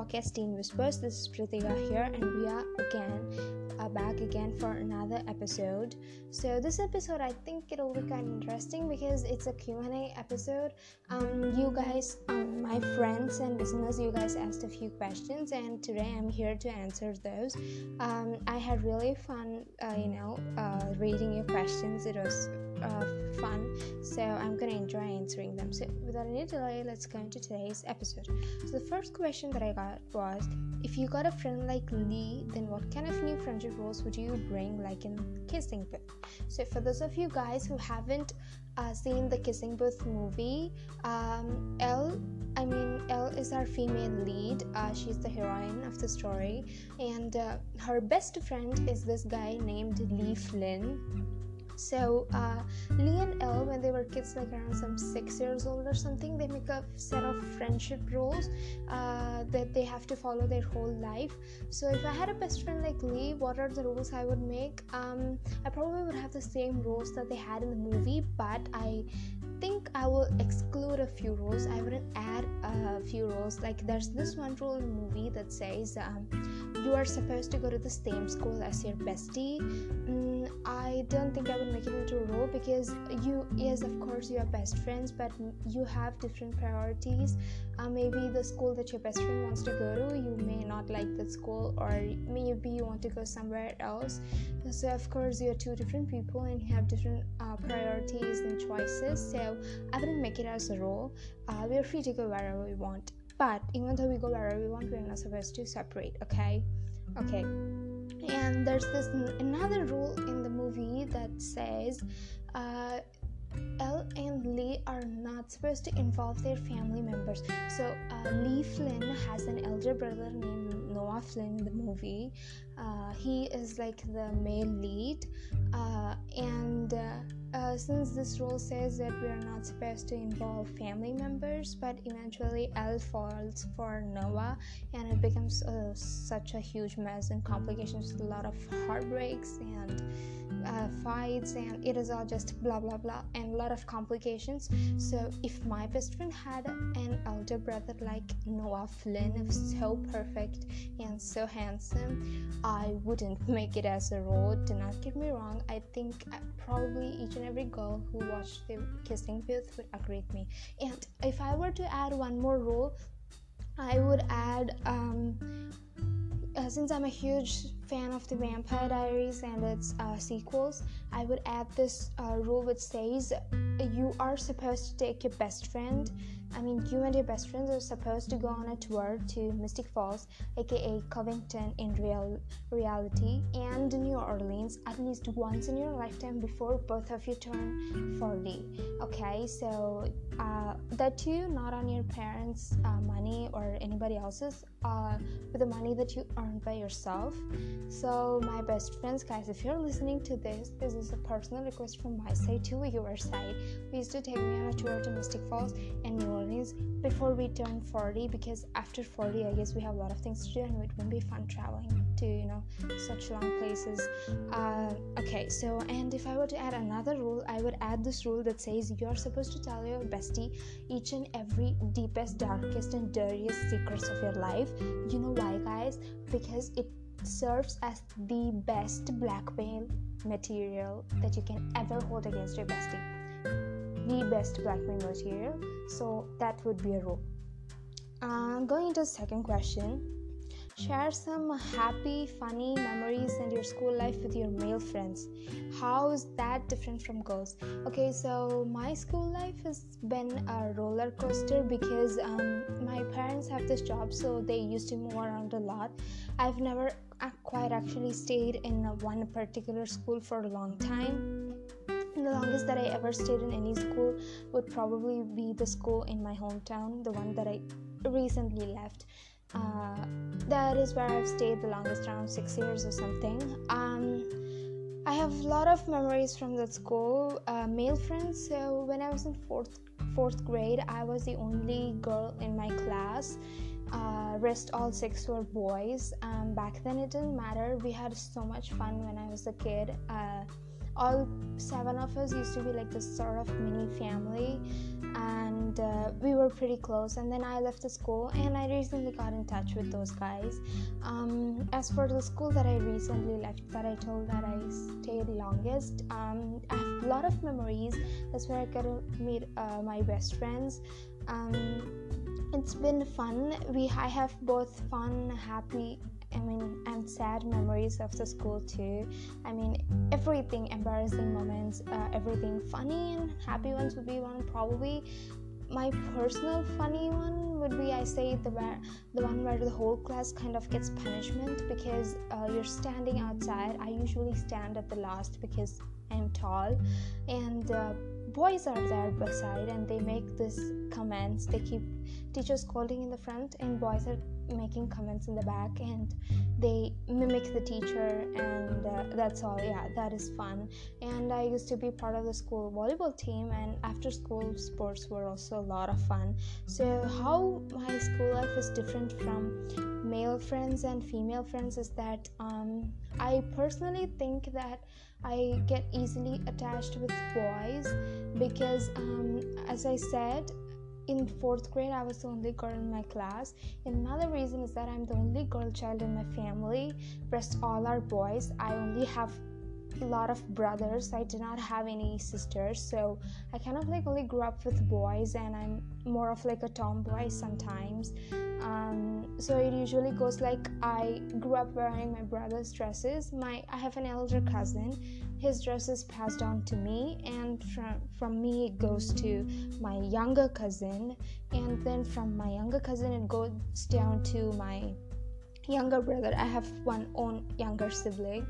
podcast Teen Whispers. This is Pritika here, and we are again uh, back again for another episode. So this episode, I think it'll be kind of interesting because it's a Q&A episode. Um, you guys, um, my friends and listeners, you guys asked a few questions, and today I'm here to answer those. Um, I had really fun, uh, you know, uh, reading your questions. It was uh, fun, so I'm gonna enjoy answering them. So without any delay, let's go into today's episode. So the first question that I got was, if you got a friend like Lee, then what kind of new friendship rules would you bring, like in Kissing Booth? So for those of you guys who haven't uh, seen the Kissing Booth movie, um, Elle, I mean Elle is our female lead. Uh, she's the heroine of the story, and uh, her best friend is this guy named Lee Flynn so uh, Lee and Elle, when they were kids, like around some six years old or something, they make a set of friendship rules uh, that they have to follow their whole life. So if I had a best friend like Lee, what are the rules I would make? Um, I probably would have the same rules that they had in the movie, but I think I will exclude a few rules. I wouldn't add a few rules. Like there's this one rule in the movie that says um, you are supposed to go to the same school as your bestie. Mm, I don't think I would make it into a rule because you, yes, of course, you are best friends, but you have different priorities. Uh, maybe the school that your best friend wants to go to, you may not like that school, or maybe you want to go somewhere else. So, of course, you're two different people and you have different uh, priorities and choices. So, I wouldn't make it as a rule. Uh, we're free to go wherever we want. But even though we go wherever we want, we're not supposed to separate, okay? Okay. And there's this another rule in the movie that says uh, Elle and Lee are not supposed to involve their family members. So uh, Lee Flynn has an elder brother named Noah Flynn in the movie. Uh, he is like the male lead, uh, and uh, uh, since this rule says that we are not supposed to involve family members, but eventually Elle falls for Noah, and it becomes uh, such a huge mess and complications with a lot of heartbreaks and uh, fights, and it is all just blah blah blah and a lot of complications. So, if my best friend had an elder brother like Noah Flynn, it was so perfect and so handsome, I wouldn't make it as a rule. Do not get me wrong, I think uh, probably each and every girl who watched the kissing booth would agree with me. And if I were to add one more rule, I would add um, uh, since I'm a huge fan of the Vampire Diaries and its uh, sequels, I would add this uh, rule which says you are supposed to take your best friend. I mean, you and your best friends are supposed to go on a tour to Mystic Falls, aka Covington in real reality, and New Orleans at least once in your lifetime before both of you turn 40. Okay, so uh, that too, not on your parents' uh, money or anybody else's, uh, with the money that you earned by yourself. So, my best friends, guys, if you're listening to this, this is a personal request from my side to your side. Please do take me on a tour to Mystic Falls and New Orleans before we turn 40 because after 40, I guess we have a lot of things to do and it won't be fun traveling to, you know, such long places. Uh, okay, so, and if I were to add another rule, I would add this rule that says you're supposed to tell your bestie each and every deepest, darkest, and dirtiest secrets of your life. You know why, guys? Because it serves as the best blackmail material that you can ever hold against your bestie. The best blackmail material. So that would be a rule. Uh, going into the second question, share some happy, funny memories in your school life with your male friends. How is that different from girls? Okay, so my school life has been a roller coaster because um, my parents have this job, so they used to move around a lot. I've never quite actually stayed in one particular school for a long time. The longest that I ever stayed in any school would probably be the school in my hometown, the one that I recently left. Uh, that is where I've stayed the longest, around six years or something. Um, I have a lot of memories from that school, uh, male friends. So when I was in fourth fourth grade, I was the only girl in my class. Uh, rest all six were boys. Um, back then it didn't matter. We had so much fun when I was a kid. Uh, all seven of us used to be like this sort of mini family and uh, we were pretty close and then i left the school and i recently got in touch with those guys um, as for the school that i recently left that i told that i stayed longest um, i have a lot of memories that's where i got to meet uh, my best friends um, it's been fun we i have both fun happy I mean, and sad memories of the school too. I mean, everything embarrassing moments, uh, everything funny and happy ones would be one probably. My personal funny one would be I say the where, the one where the whole class kind of gets punishment because uh, you're standing outside. I usually stand at the last because I'm tall, and uh, boys are there beside and they make this comments. They keep teachers scolding in the front, and boys are making comments in the back and they mimic the teacher and uh, that's all. Yeah that is fun. And i used to be part of the school volleyball team and after school sports were also a lot of fun. So how my school life is different from male friends and female friends is that um, i personally think that i get easily attached with boys because um, as i said in fourth grade i was the only girl in my class. Another reason is that i'm the only girl child in my family. Rest all are boys. I only have a lot of brothers. I do not have any sisters. So i kind of like only grew up with boys and i'm more of like a tomboy sometimes. Um, so it usually goes like i grew up wearing my brother's dresses. My i have an elder cousin his dress is passed on to me and from from me it goes to my younger cousin and then from my younger cousin it goes down to my younger brother. I have one own younger sibling.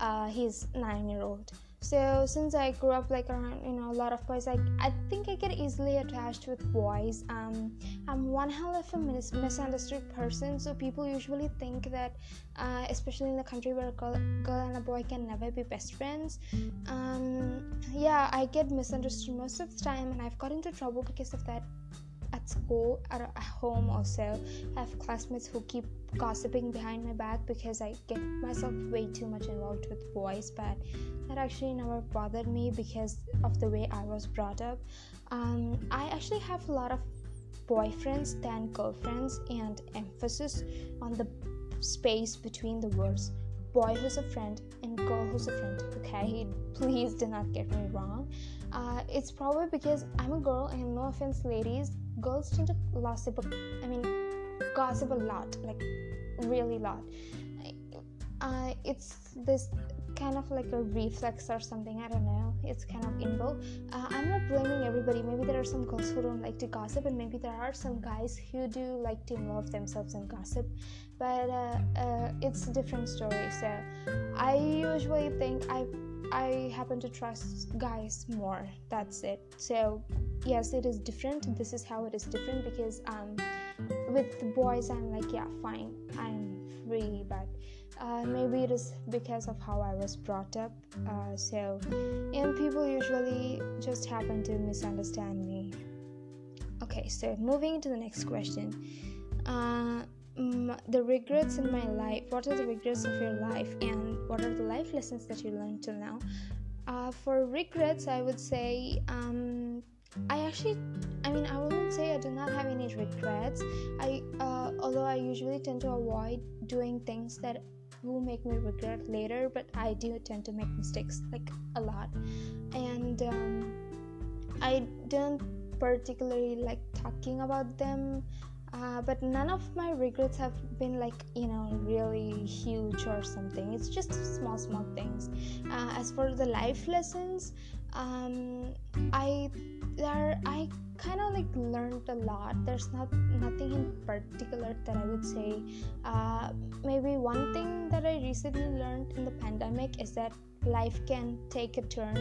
Uh, he's nine year old so since i grew up like around you know a lot of boys like i think i get easily attached with boys. Um i'm one hell of a mis- misunderstood person. So people usually think that uh, especially in the country where a girl, girl and a boy can never be best friends. Um yeah i get misunderstood most of the time and i've got into trouble because of that at school or at home also i have classmates who keep gossiping behind my back because i get myself way too much involved with boys but that actually never bothered me because of the way i was brought up. Um, i actually have a lot of boyfriends than girlfriends and emphasis on the space between the words boy who's a friend and girl who's a friend okay? Please do not get me wrong. Uh, it's probably because i'm a girl and no offense ladies girls tend to gossip i mean gossip a lot like really lot. Uh, it's this kind of like a reflex or something i don't know. It's kind of inbuilt. Uh, i'm not blaming everybody. Maybe there are some girls who don't like to gossip and maybe there are some guys who do like to involve themselves in gossip. But uh, uh, it's a different story. So i usually think i I happen to trust guys more. That's it. So, yes, it is different. This is how it is different because um, with the boys, I'm like, yeah, fine, I'm free, but uh, maybe it is because of how I was brought up. Uh, so, and people usually just happen to misunderstand me. Okay, so moving to the next question. Uh, the regrets in my life what are the regrets of your life and what are the life lessons that you learned till now? Uh, for regrets i would say um, i actually i mean i wouldn't say i do not have any regrets. I uh, although i usually tend to avoid doing things that will make me regret later but i do tend to make mistakes like a lot. And um, i don't particularly like talking about them uh, but none of my regrets have been like you know really huge or something. It's just small small things. Uh, as for the life lessons um, i there i kind of like learned a lot. There's not nothing in particular that i would say. Uh, maybe one thing that i recently learned in the pandemic is that life can take a turn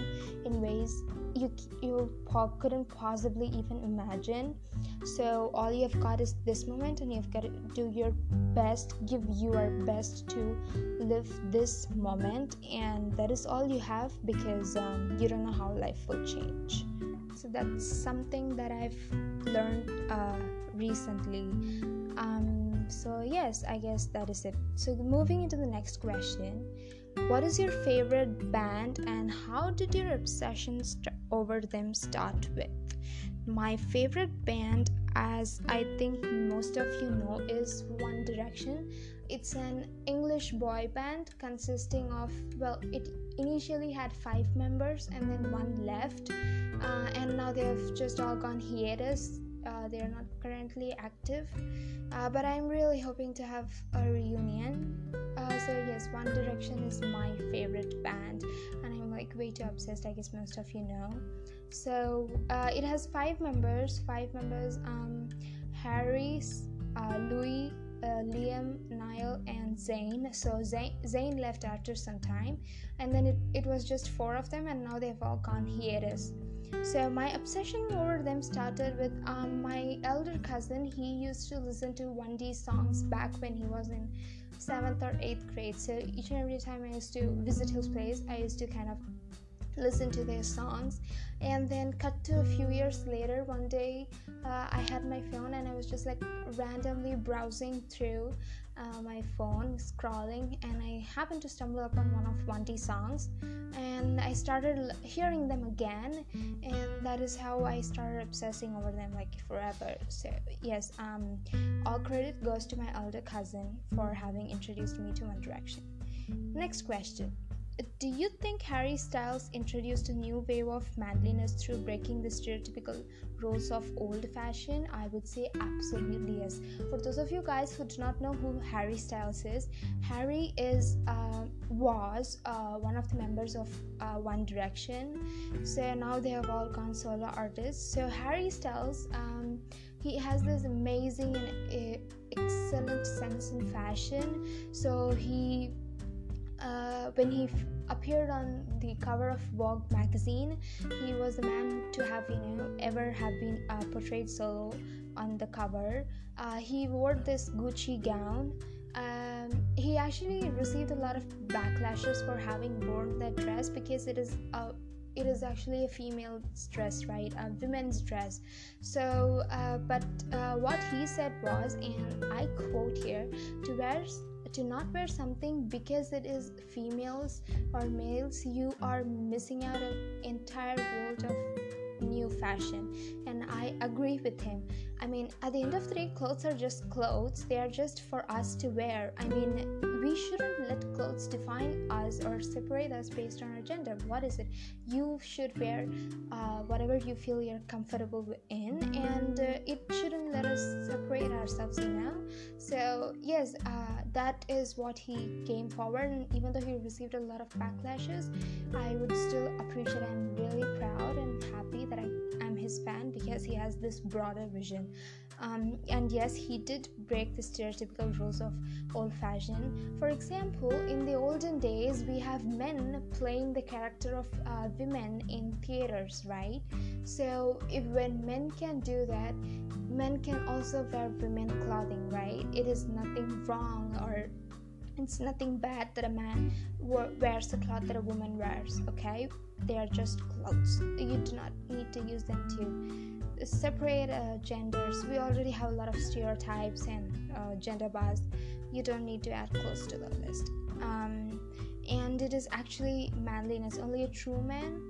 in ways you you couldn't possibly even imagine. So all you've got is this moment and you've got to do your best give your best to live this moment and that is all you have because um, you don't know how life will change. So that's something that i've learned uh, recently. Um, so yes i guess that is it. So moving into the next question what is your favorite band and how did your obsession st- over them start with? My favorite band, as I think most of you know, is One Direction. It's an English boy band consisting of, well, it initially had five members and then one left, uh, and now they've just all gone hiatus. Uh, they're not currently active, uh, but I'm really hoping to have a reunion. Uh, so, yes, One Direction is my favorite band, and I'm like way too obsessed, I guess most of you know. So, uh, it has five members, five members um, Harry, uh, Louis, uh, Liam, Niall, and Zayn. So Zayn, Zayn left after some time, and then it, it was just four of them, and now they've all gone hiatus. So my obsession over them started with um, my elder cousin. He used to listen to 1D songs back when he was in seventh or eighth grade. So each and every time I used to visit his place, I used to kind of listen to their songs. And then cut to a few years later one day uh, i had my phone and i was just like randomly browsing through uh, my phone scrolling and i happened to stumble upon one of 1D songs. And i started hearing them again and that is how i started obsessing over them like forever. So yes um all credit goes to my elder cousin for having introduced me to one direction. Next question do you think Harry Styles introduced a new wave of manliness through breaking the stereotypical roles of old fashion? I would say absolutely yes. For those of you guys who do not know who Harry Styles is, Harry is uh, was uh, one of the members of uh, One Direction. So now they have all gone solo artists. So Harry Styles, um, he has this amazing and uh, excellent sense in fashion. So he uh, when he f- appeared on the cover of Vogue magazine, he was the man to have you know ever have been uh, portrayed solo on the cover. Uh, he wore this Gucci gown. Um, he actually received a lot of backlashes for having worn that dress because it is a it is actually a female's dress, right? A women's dress. So, uh, but uh, what he said was, and I quote here, to wear to not wear something because it is females or males. You are missing out an entire world of new fashion and i agree with him. I mean at the end of the day clothes are just clothes. They are just for us to wear. I mean we shouldn't let clothes define us or separate us based on our gender. What is it you should wear uh, whatever you feel you're comfortable in and uh, it shouldn't let us separate ourselves you know so yes uh, that is what he came forward and even though he received a lot of backlashes i would still appreciate i'm really proud and happy that I, i'm his fan because he has this broader vision. Um, and yes he did break the stereotypical rules of old fashion for example in the olden days we have men playing the character of uh, women in theaters right? So if when men can do that men can also wear women clothing right? It is nothing wrong or it's nothing bad that a man wears the cloth that a woman wears okay? They are just clothes. You do not need to use them to separate uh, genders. We already have a lot of stereotypes and uh, gender bars you don't need to add clothes to the list um, and it is actually manliness only a true man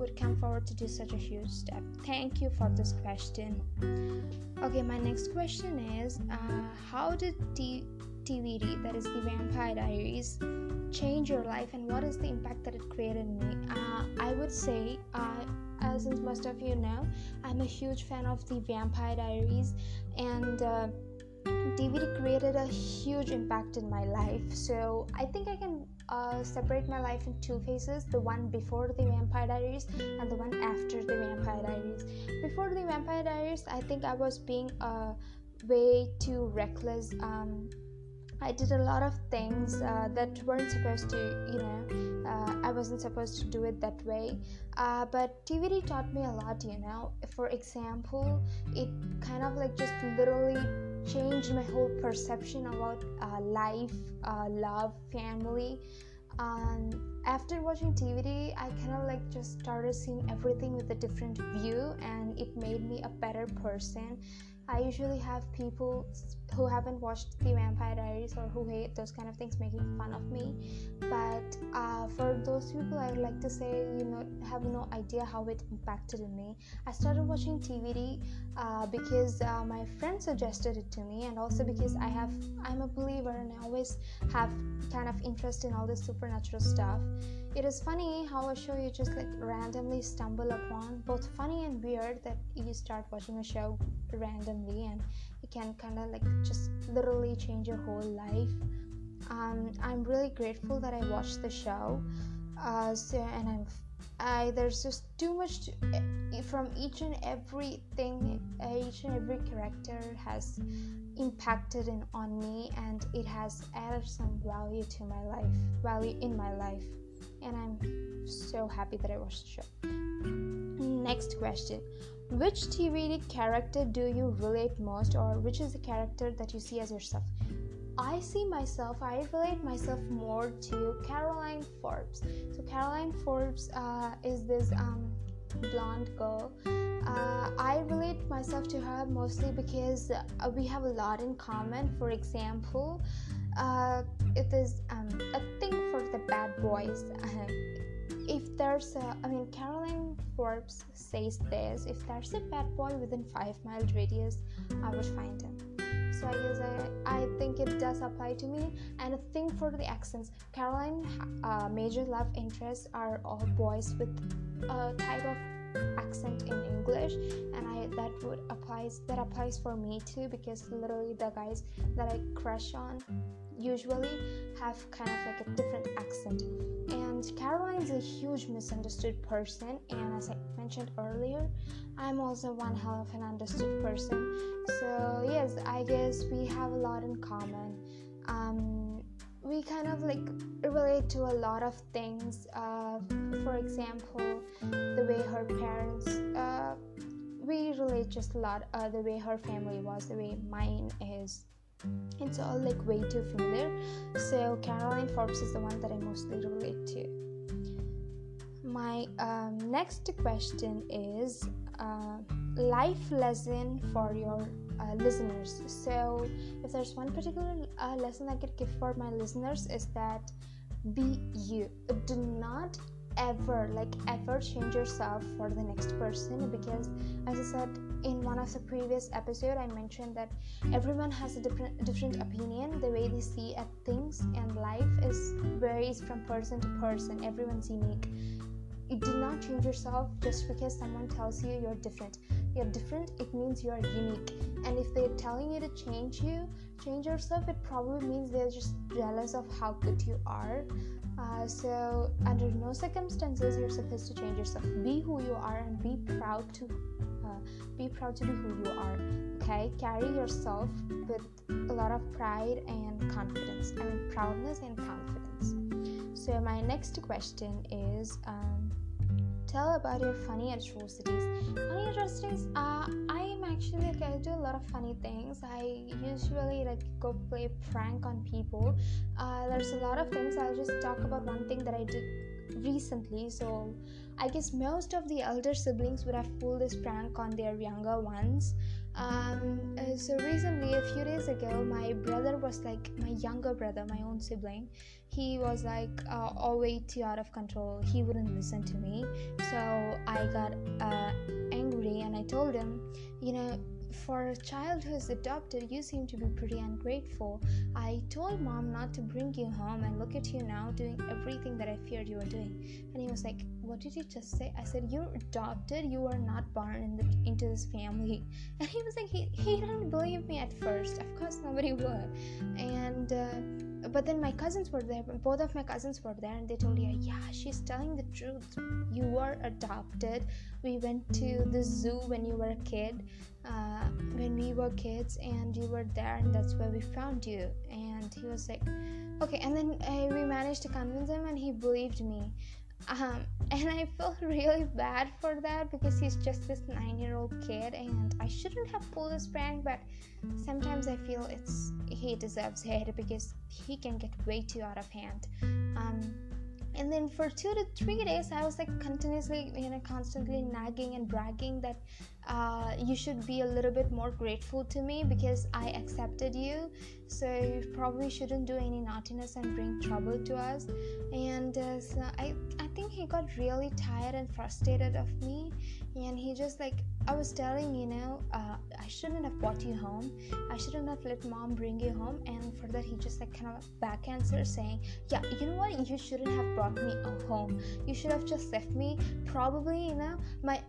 would come forward to do such a huge step? Thank you for this question. Okay, my next question is uh, How did T- TVD, that is the Vampire Diaries, change your life and what is the impact that it created in me? Uh, I would say, uh, as most of you know, I'm a huge fan of the Vampire Diaries and uh, TVD created a huge impact in my life. So I think I can uh, separate my life in two phases the one before the Vampire Diaries and the one after the Vampire Diaries. Before the Vampire Diaries, I think I was being uh, way too reckless. Um, I did a lot of things uh, that weren't supposed to, you know, uh, I wasn't supposed to do it that way. Uh, but TVD taught me a lot, you know. For example, it kind of like just literally changed my whole perception about uh, life, uh, love, family. Um, after watching TVD, I kind of like just started seeing everything with a different view, and it made me a better person. I usually have people who haven't watched The Vampire Diaries or who hate those kind of things making fun of me. But uh, for those people, I would like to say, you know, have no idea how it impacted me. I started watching TVD uh, because uh, my friend suggested it to me, and also because I have, I'm a believer and I always have kind of interest in all this supernatural stuff. It is funny how a show you just like randomly stumble upon, both funny and weird, that you start watching a show randomly and it can kind of like just literally change your whole life. Um, I'm really grateful that I watched the show. Uh, so and I'm I there's just too much to, eh, from each and everything each and every character has impacted in, on me and it has added some value to my life value in my life and I'm so happy that I watched the show. Next question Which TVD character do you relate most, or which is the character that you see as yourself? I see myself, I relate myself more to Caroline Forbes. So, Caroline Forbes uh, is this um, blonde girl. Uh, I relate myself to her mostly because uh, we have a lot in common. For example, uh, it is um, a thing boys. if there's a, I mean, Caroline Forbes says this if there's a bad boy within five mile radius, I would find him. So I guess I, I think it does apply to me. And a thing for the accents, Caroline uh, major love interests are all boys with a type of accent in English, and I that would applies that applies for me too because literally the guys that I crush on usually have kind of like a different accent. And Caroline's a huge misunderstood person, and as I mentioned earlier, I'm also one hell of an understood person. So yes, I guess we have a lot in common. Um, we kind of like relate to a lot of things. Uh, for example, the way her parents. Uh, we relate just a lot. Uh, the way her family was, the way mine is it's all like way too familiar so caroline forbes is the one that i mostly relate to my um, next question is uh, life lesson for your uh, listeners. So if there's one particular uh, lesson i could give for my listeners is that be you. Do not ever like ever change yourself for the next person because as i said in one of the previous episode i mentioned that everyone has a different different opinion. The way they see at things and life is varies from person to person. Everyone's unique you do not change yourself just because someone tells you you're different you're different it means you're unique and if they're telling you to change you change yourself it probably means they're just jealous of how good you are uh, so, under no circumstances you're supposed to change yourself. Be who you are and be proud to uh, be proud to be who you are. Okay, carry yourself with a lot of pride and confidence. I mean, proudness and confidence. So, my next question is. Um, tell about your funny atrocities. Funny atrocities. Uh, I am actually like I do a lot of funny things. I usually like go play prank on people. Uh, there's a lot of things. I'll just talk about one thing that I did recently. So I guess most of the elder siblings would have pulled this prank on their younger ones. Um, uh, so recently, a few days ago, my brother was like my younger brother, my own sibling. He was like uh, all way too out of control. He wouldn't listen to me, so I got uh, angry and I told him, you know, for a child who is adopted, you seem to be pretty ungrateful. I told mom not to bring you home, and look at you now doing everything that I feared you were doing. And he was like, What did you just say? I said, You're adopted, you were not born in the, into this family. And he was like, He, he didn't believe me at first. Of course, nobody would. And, uh, but then my cousins were there both of my cousins were there and they told me yeah she's telling the truth you were adopted we went to the zoo when you were a kid uh, when we were kids and you were there and that's where we found you and he was like okay and then uh, we managed to convince him and he believed me um, and I feel really bad for that because he's just this nine year old kid and I shouldn't have pulled this prank, but sometimes I feel it's he deserves it because he can get way too out of hand. Um, and then for two to three days, I was like continuously, you know, constantly nagging and bragging that uh, you should be a little bit more grateful to me because I accepted you. So you probably shouldn't do any naughtiness and bring trouble to us. And uh, so I, I think he got really tired and frustrated of me. And he just like, I was telling, you know, uh, I shouldn't have brought you home. I shouldn't have let mom bring you home. And for that, he just like kind of back answer saying, Yeah, you know what? You shouldn't have brought me home. You should have just left me. Probably, you know, my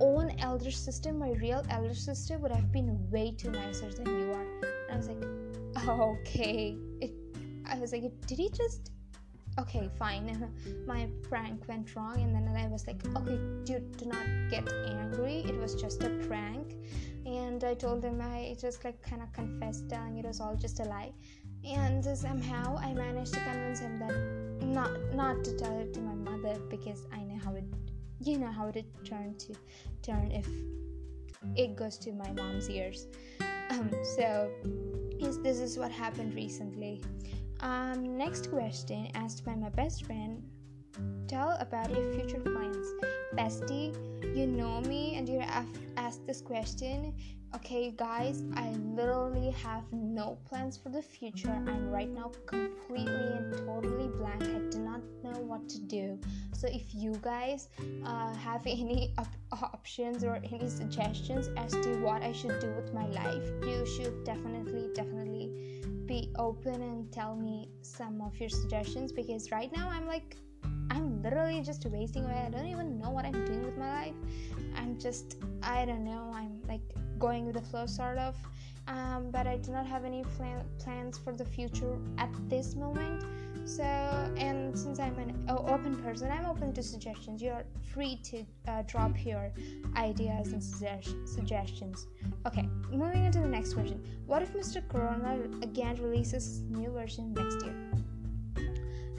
own elder sister, my real elder sister, would have been way too nicer than you are. And I was like, Okay. It, I was like, Did he just okay fine. My prank went wrong. And then i was like okay dude do not get angry. It was just a prank. And i told him i just like kind of confessed telling it was all just a lie. And somehow i managed to convince him that not not to tell it to my mother because i know how it you know how it turned to turn if it goes to my mom's ears um, so yes this is what happened recently um, next question asked by my best friend Tell about your future plans. Bestie, you know me and you have this question. Okay, guys, I literally have no plans for the future. I'm right now completely and totally blank. I do not know what to do. So, if you guys uh, have any op- options or any suggestions as to what I should do with my life, you should definitely, definitely be open and tell me some of your suggestions because right now I'm like I'm literally just wasting away. I don't even know what I'm doing with my life. I'm just I don't know. I'm like going with the flow sort of. Um, but I do not have any plan- plans for the future at this moment. So, and since I'm an open person, I'm open to suggestions. You're free to uh, drop your ideas and suggestions. Okay, moving on to the next question. What if Mr. Corona again releases new version next year?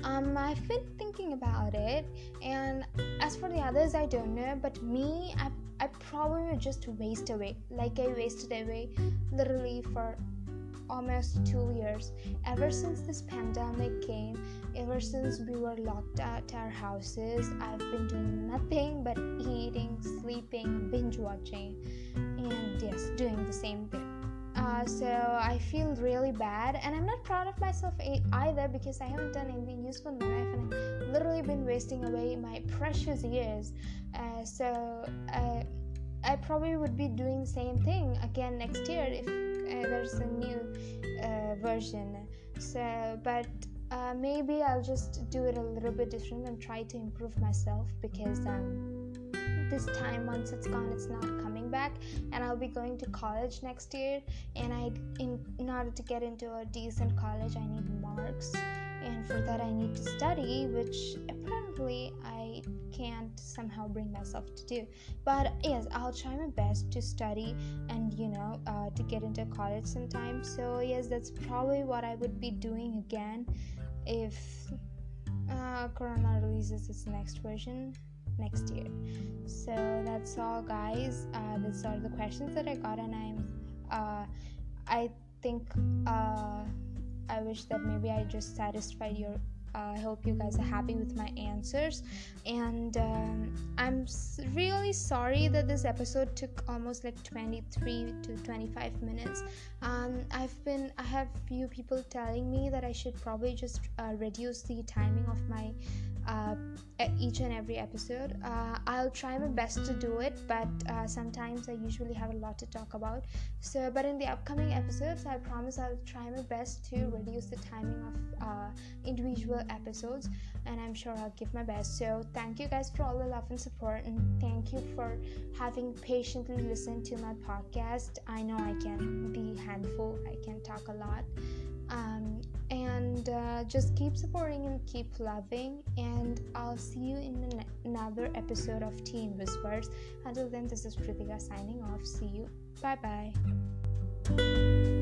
Um, I've been thinking about it, and as for the others, I don't know. But me, I, I probably would just waste away, like I wasted away, literally for almost two years. Ever since this pandemic came, ever since we were locked at our houses, I've been doing nothing but eating, sleeping, binge watching, and yes, doing the same thing. Uh, so I feel really bad, and I'm not proud of myself either because I haven't done anything useful in my life, and I've literally been wasting away my precious years. Uh, so uh, I probably would be doing the same thing again next year if uh, there's a new uh, version. So, but maybe I'll just do it a little bit different and try to improve myself because um, this time once it's gone, it's not back. And I'll be going to college next year. And I, in, in order to get into a decent college, I need marks, and for that I need to study, which apparently I can't somehow bring myself to do. But yes, I'll try my best to study and you know uh, to get into college sometime. So yes, that's probably what I would be doing again if uh, Corona releases its next version next year. So that's all, guys. Uh, these are the questions that I got, and I'm. Uh, I think. Uh, I wish that maybe I just satisfied your I hope you guys are happy with my answers. And um, I'm really sorry that this episode took almost like 23 to 25 minutes. Um, I've been, I have few people telling me that I should probably just uh, reduce the timing of my uh, each and every episode. Uh, I'll try my best to do it, but uh, sometimes I usually have a lot to talk about. So, but in the upcoming episodes, I promise I'll try my best to reduce the timing of uh, individual episodes, and I'm sure I'll give my best. So, thank you guys for all the love and support, and thank you for having patiently listened to my podcast. I know I can be handful, I can talk a lot. Um, and uh, just keep supporting and keep loving and i'll see you in another episode of teen whispers. Until then this is Pritika signing off. See you. Bye bye